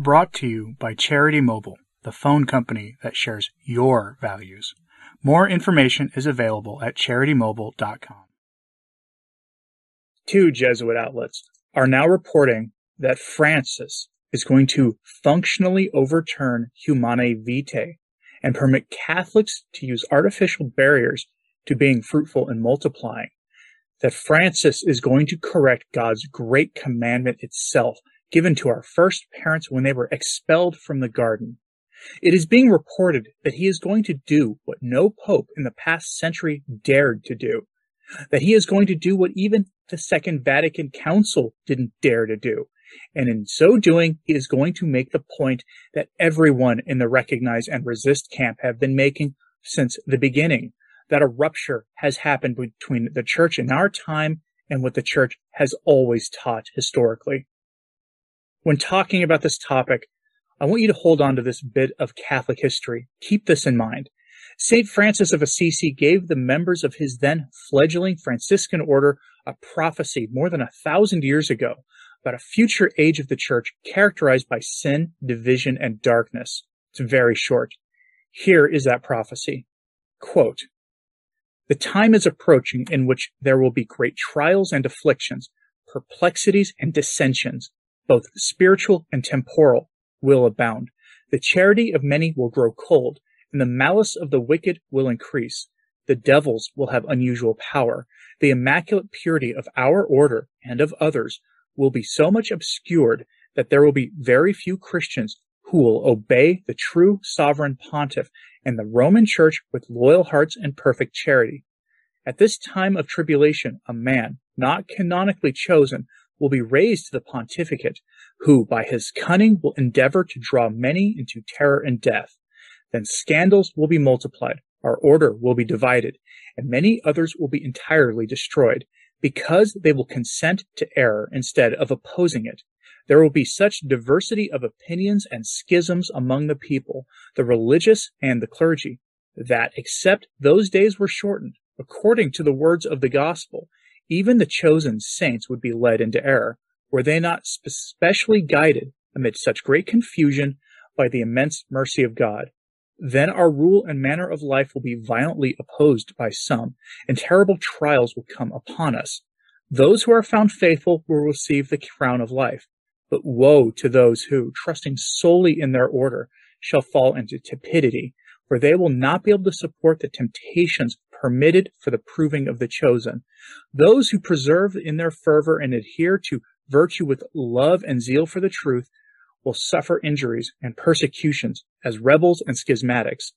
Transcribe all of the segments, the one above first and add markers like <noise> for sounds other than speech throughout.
Brought to you by Charity Mobile, the phone company that shares your values. More information is available at charitymobile.com. Two Jesuit outlets are now reporting that Francis is going to functionally overturn Humanae Vitae and permit Catholics to use artificial barriers to being fruitful and multiplying. That Francis is going to correct God's great commandment itself given to our first parents when they were expelled from the garden. It is being reported that he is going to do what no pope in the past century dared to do. That he is going to do what even the Second Vatican Council didn't dare to do. And in so doing, he is going to make the point that everyone in the recognize and resist camp have been making since the beginning, that a rupture has happened between the church in our time and what the church has always taught historically. When talking about this topic, I want you to hold on to this bit of Catholic history. Keep this in mind. St. Francis of Assisi gave the members of his then fledgling Franciscan order a prophecy more than a thousand years ago about a future age of the church characterized by sin, division, and darkness. It's very short. Here is that prophecy. Quote, the time is approaching in which there will be great trials and afflictions, perplexities and dissensions, both spiritual and temporal, will abound. The charity of many will grow cold, and the malice of the wicked will increase. The devils will have unusual power. The immaculate purity of our order and of others will be so much obscured that there will be very few Christians who will obey the true sovereign pontiff and the Roman Church with loyal hearts and perfect charity. At this time of tribulation, a man, not canonically chosen, will be raised to the pontificate, who by his cunning will endeavor to draw many into terror and death. Then scandals will be multiplied, our order will be divided, and many others will be entirely destroyed, because they will consent to error instead of opposing it. There will be such diversity of opinions and schisms among the people, the religious and the clergy, that except those days were shortened, according to the words of the gospel, even the chosen saints would be led into error, were they not specially guided amid such great confusion by the immense mercy of God. Then our rule and manner of life will be violently opposed by some, and terrible trials will come upon us. Those who are found faithful will receive the crown of life. But woe to those who, trusting solely in their order, shall fall into tepidity, for they will not be able to support the temptations permitted for the proving of the chosen. Those who preserve in their fervor and adhere to virtue with love and zeal for the truth will suffer injuries and persecutions as rebels and schismatics.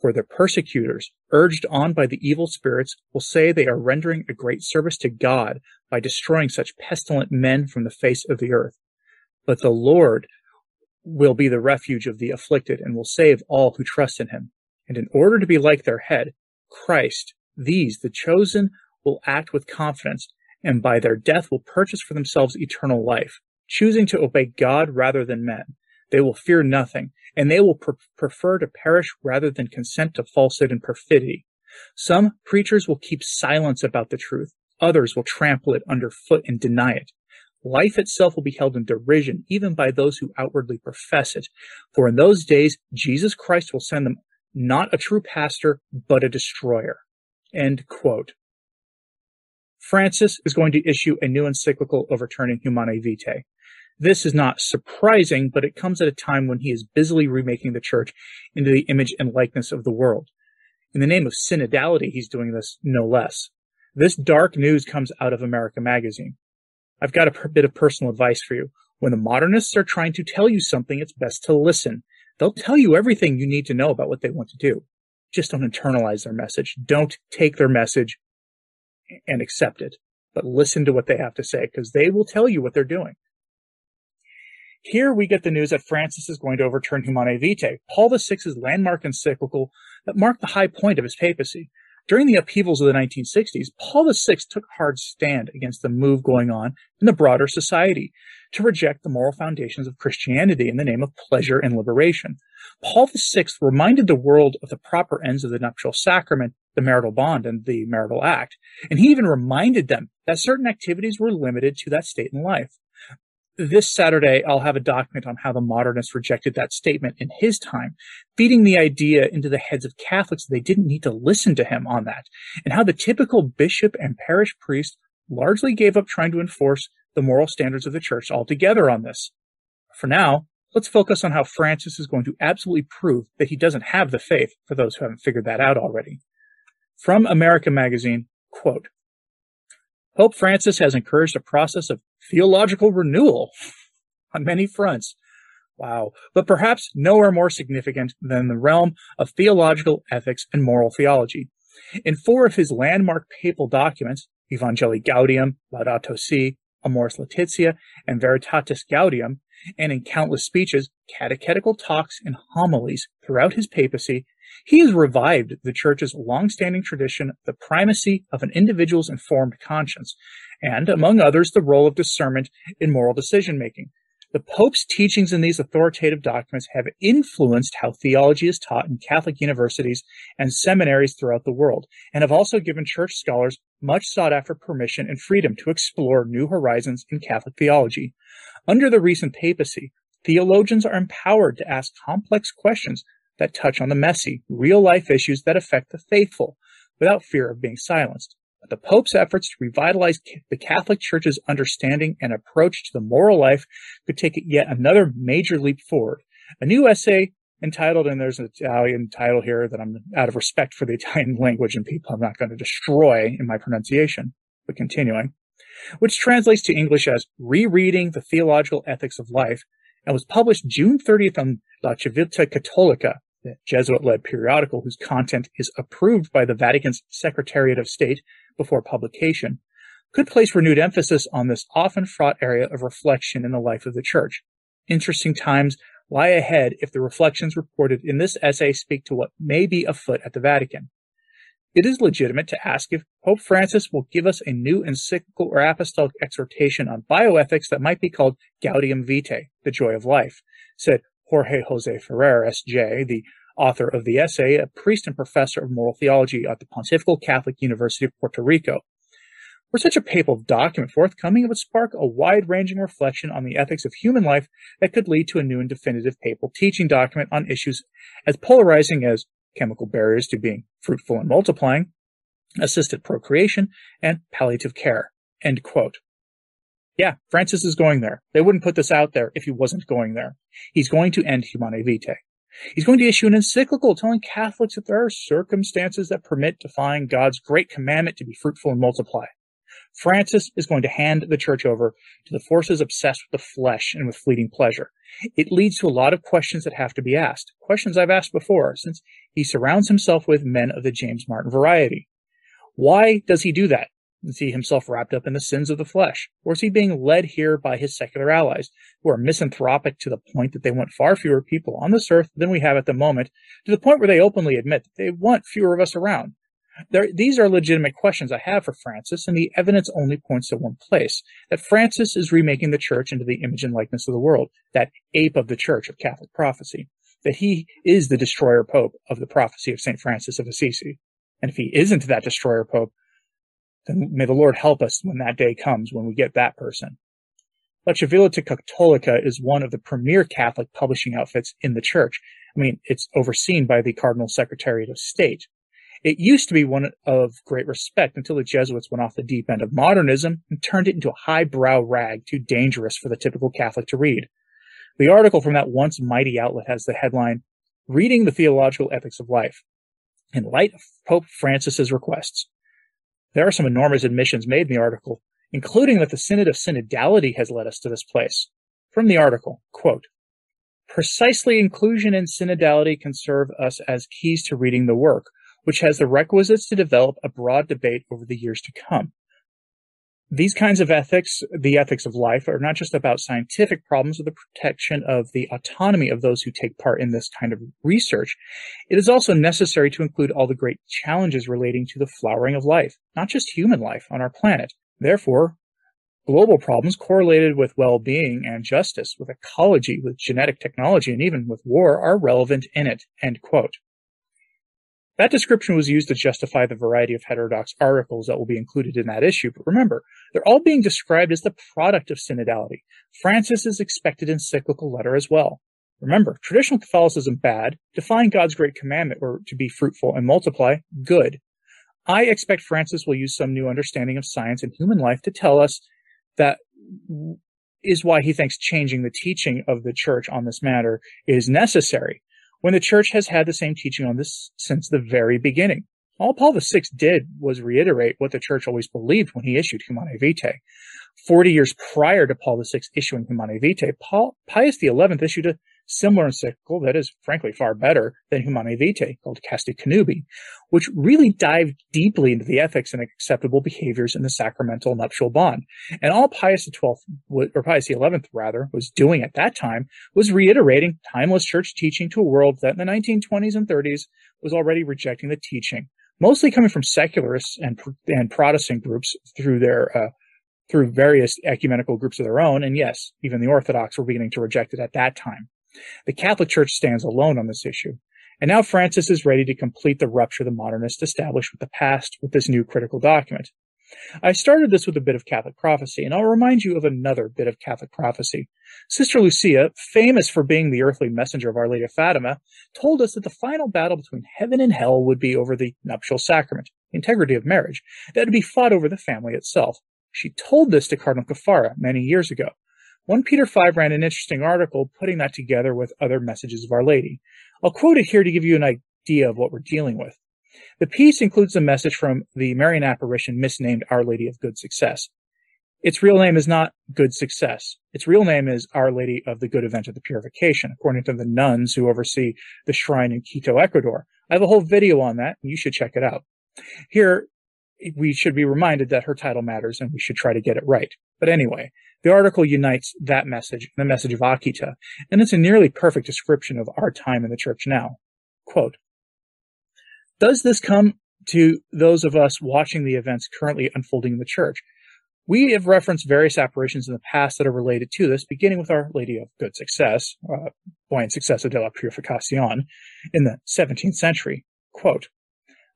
For the persecutors, urged on by the evil spirits, will say they are rendering a great service to God by destroying such pestilent men from the face of the earth. But the Lord will be the refuge of the afflicted and will save all who trust in him. And in order to be like their head, Christ, these, the chosen, will act with confidence, and by their death will purchase for themselves eternal life, choosing to obey God rather than men. They will fear nothing, and they will pre- prefer to perish rather than consent to falsehood and perfidy. Some preachers will keep silence about the truth. Others will trample it underfoot and deny it. Life itself will be held in derision even by those who outwardly profess it. For in those days, Jesus Christ will send them not a true pastor, but a destroyer. End quote. Francis is going to issue a new encyclical overturning Humanae Vitae. This is not surprising, but it comes at a time when he is busily remaking the church into the image and likeness of the world. In the name of synodality, he's doing this no less. This dark news comes out of America Magazine. I've got a bit of personal advice for you. When the modernists are trying to tell you something, it's best to listen. They'll tell you everything you need to know about what they want to do. Just don't internalize their message. Don't take their message and accept it, but listen to what they have to say because they will tell you what they're doing. Here we get the news that Francis is going to overturn Humanae Vitae, Paul VI's landmark encyclical that marked the high point of his papacy. During the upheavals of the 1960s, Paul VI took a hard stand against the move going on in the broader society to reject the moral foundations of Christianity in the name of pleasure and liberation. Paul VI reminded the world of the proper ends of the nuptial sacrament, the marital bond, and the marital act. And he even reminded them that certain activities were limited to that state in life this Saturday, I'll have a document on how the modernists rejected that statement in his time, feeding the idea into the heads of Catholics that they didn't need to listen to him on that, and how the typical bishop and parish priest largely gave up trying to enforce the moral standards of the church altogether on this. For now, let's focus on how Francis is going to absolutely prove that he doesn't have the faith for those who haven't figured that out already. From America Magazine, quote, Pope Francis has encouraged a process of theological renewal on many fronts. Wow. But perhaps nowhere more significant than the realm of theological ethics and moral theology. In four of his landmark papal documents, Evangelii Gaudium, Laudato Si, Amoris Laetitia, and Veritatis Gaudium, and in countless speeches, catechetical talks, and homilies throughout his papacy, he has revived the church's long-standing tradition the primacy of an individual's informed conscience, and, among others, the role of discernment in moral decision making. The Pope's teachings in these authoritative documents have influenced how theology is taught in Catholic universities and seminaries throughout the world, and have also given church scholars much sought after permission and freedom to explore new horizons in Catholic theology. Under the recent papacy, theologians are empowered to ask complex questions that touch on the messy, real life issues that affect the faithful without fear of being silenced. But the Pope's efforts to revitalize the Catholic Church's understanding and approach to the moral life could take yet another major leap forward. A new essay entitled, and there's an Italian title here that I'm out of respect for the <laughs> Italian language and people I'm not going to destroy in my pronunciation, but continuing, which translates to English as Rereading the Theological Ethics of Life and was published June 30th on La Civiltà Cattolica, the Jesuit-led periodical whose content is approved by the Vatican's Secretariat of State before publication, could place renewed emphasis on this often fraught area of reflection in the life of the Church. Interesting times lie ahead if the reflections reported in this essay speak to what may be afoot at the Vatican. It is legitimate to ask if Pope Francis will give us a new encyclical or apostolic exhortation on bioethics that might be called Gaudium Vitae, the joy of life, said Jorge Jose Ferrer, S.J., the author of the essay, a priest and professor of moral theology at the Pontifical Catholic University of Puerto Rico. Were such a papal document forthcoming, it would spark a wide ranging reflection on the ethics of human life that could lead to a new and definitive papal teaching document on issues as polarizing as chemical barriers to being fruitful and multiplying, assisted procreation, and palliative care. End quote. Yeah, Francis is going there. They wouldn't put this out there if he wasn't going there. He's going to end Humanae Vitae. He's going to issue an encyclical telling Catholics that there are circumstances that permit defying God's great commandment to be fruitful and multiply. Francis is going to hand the church over to the forces obsessed with the flesh and with fleeting pleasure. It leads to a lot of questions that have to be asked. Questions I've asked before, since he surrounds himself with men of the James Martin variety. Why does he do that? Is he himself wrapped up in the sins of the flesh? Or is he being led here by his secular allies, who are misanthropic to the point that they want far fewer people on this earth than we have at the moment, to the point where they openly admit that they want fewer of us around? There, these are legitimate questions I have for Francis, and the evidence only points to one place that Francis is remaking the church into the image and likeness of the world, that ape of the church of Catholic prophecy, that he is the destroyer pope of the prophecy of St. Francis of Assisi. And if he isn't that destroyer pope, then may the Lord help us when that day comes when we get that person. La Civiltà Cattolica is one of the premier Catholic publishing outfits in the church. I mean, it's overseen by the Cardinal Secretariat of State. It used to be one of great respect until the Jesuits went off the deep end of modernism and turned it into a highbrow rag too dangerous for the typical Catholic to read. The article from that once mighty outlet has the headline, Reading the Theological Ethics of Life. In light of Pope Francis's requests, there are some enormous admissions made in the article, including that the Synod of Synodality has led us to this place. From the article, quote, Precisely inclusion and synodality can serve us as keys to reading the work, which has the requisites to develop a broad debate over the years to come. These kinds of ethics, the ethics of life, are not just about scientific problems or the protection of the autonomy of those who take part in this kind of research. It is also necessary to include all the great challenges relating to the flowering of life, not just human life on our planet. Therefore, global problems correlated with well-being and justice, with ecology, with genetic technology, and even with war are relevant in it. End quote. That description was used to justify the variety of heterodox articles that will be included in that issue. But remember, they're all being described as the product of synodality. Francis's expected encyclical letter as well. Remember, traditional Catholicism bad, define God's great commandment or to be fruitful and multiply good. I expect Francis will use some new understanding of science and human life to tell us that is why he thinks changing the teaching of the church on this matter is necessary when the church has had the same teaching on this since the very beginning. All Paul VI did was reiterate what the church always believed when he issued Humanae Vitae. Forty years prior to Paul VI issuing Humanae Vitae, Paul, Pius XI issued a similar encyclical that is frankly far better than Humanae Vitae called Casti Connubii, which really dived deeply into the ethics and acceptable behaviors in the sacramental nuptial bond. And all Pius XII, or Pius XI rather, was doing at that time was reiterating timeless church teaching to a world that in the 1920s and 30s was already rejecting the teaching, mostly coming from secularists and, and Protestant groups through their uh, through various ecumenical groups of their own. And yes, even the Orthodox were beginning to reject it at that time. The Catholic Church stands alone on this issue. And now Francis is ready to complete the rupture the modernists established with the past with this new critical document. I started this with a bit of Catholic prophecy, and I'll remind you of another bit of Catholic prophecy. Sister Lucia, famous for being the earthly messenger of Our Lady of Fatima, told us that the final battle between heaven and hell would be over the nuptial sacrament, the integrity of marriage, that would be fought over the family itself. She told this to Cardinal Caffarra many years ago. 1 Peter 5 ran an interesting article putting that together with other messages of Our Lady. I'll quote it here to give you an idea of what we're dealing with. The piece includes a message from the Marian apparition misnamed Our Lady of Good Success. Its real name is not Good Success. Its real name is Our Lady of the Good Event of the Purification, according to the nuns who oversee the shrine in Quito, Ecuador. I have a whole video on that, and you should check it out. Here, we should be reminded that her title matters and we should try to get it right. But anyway, the article unites that message and the message of Akita, and it's a nearly perfect description of our time in the church now. Quote, Does this come to those of us watching the events currently unfolding in the church? We have referenced various apparitions in the past that are related to this, beginning with Our Lady of Good Success, uh, Buon Successo della Purificación, in the 17th century. Quote,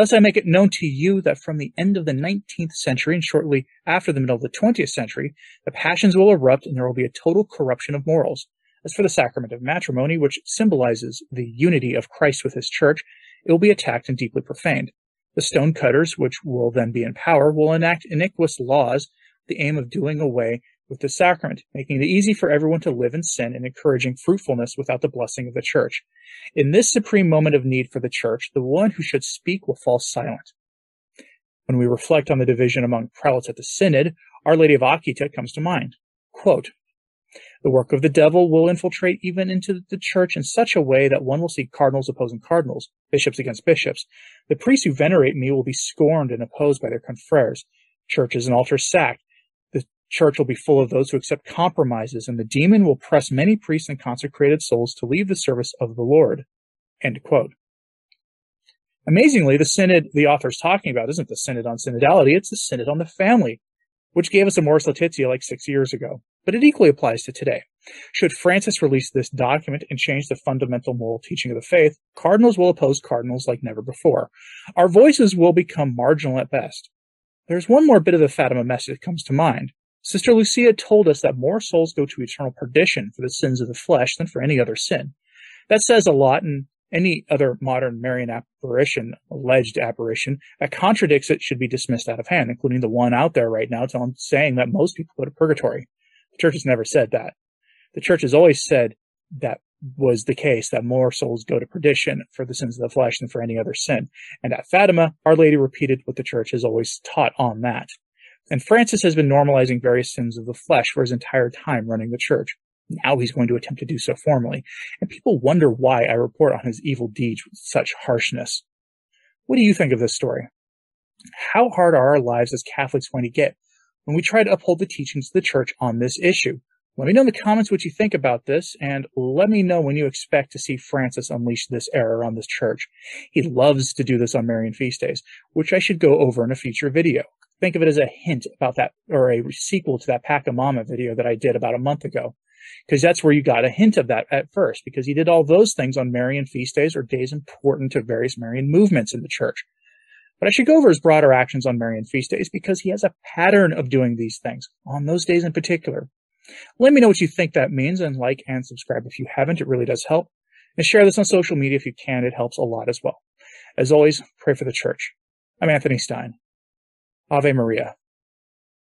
Thus I make it known to you that from the end of the 19th century and shortly after the middle of the 20th century, the passions will erupt and there will be a total corruption of morals. As for the sacrament of matrimony, which symbolizes the unity of Christ with his church, it will be attacked and deeply profaned. The stone cutters, which will then be in power, will enact iniquitous laws the aim of doing away with the sacrament, making it easy for everyone to live in sin and encouraging fruitfulness without the blessing of the church. In this supreme moment of need for the church, the one who should speak will fall silent. When we reflect on the division among prelates at the synod, Our Lady of Akita comes to mind. Quote, the work of the devil will infiltrate even into the church in such a way that one will see cardinals opposing cardinals, bishops against bishops. The priests who venerate me will be scorned and opposed by their confreres, churches and altars sacked, church will be full of those who accept compromises, and the demon will press many priests and consecrated souls to leave the service of the Lord. End quote. Amazingly, the synod the author is talking about isn't the synod on synodality, it's the synod on the family, which gave us Amoris Laetitia like six years ago. But it equally applies to today. Should Francis release this document and change the fundamental moral teaching of the faith, cardinals will oppose cardinals like never before. Our voices will become marginal at best. There's one more bit of the Fatima message that comes to mind. Sister Lucia told us that more souls go to eternal perdition for the sins of the flesh than for any other sin. That says a lot, and any other modern Marian apparition, alleged apparition, that contradicts it should be dismissed out of hand, including the one out there right now telling, saying that most people go to purgatory. The church has never said that. The church has always said that was the case, that more souls go to perdition for the sins of the flesh than for any other sin. And at Fatima, Our Lady repeated what the church has always taught on that. And Francis has been normalizing various sins of the flesh for his entire time running the church. Now he's going to attempt to do so formally. And people wonder why I report on his evil deeds with such harshness. What do you think of this story? How hard are our lives as Catholics going to get when we try to uphold the teachings of the church on this issue. Let me know in the comments what you think about this, and let me know when you expect to see Francis unleash this error on this church. He loves to do this on Marian feast days, which I should go over in a future video. Think of it as a hint about that, or a sequel to that Pachamama video that I did about a month ago. Because that's where you got a hint of that at first, because he did all those things on Marian feast days or days important to various Marian movements in the church. But I should go over his broader actions on Marian feast days because he has a pattern of doing these things on those days in particular. Let me know what you think that means and like and subscribe if you haven't. It really does help. And share this on social media if you can. It helps a lot as well. As always, pray for the church. I'm Anthony Stine. Ave Maria.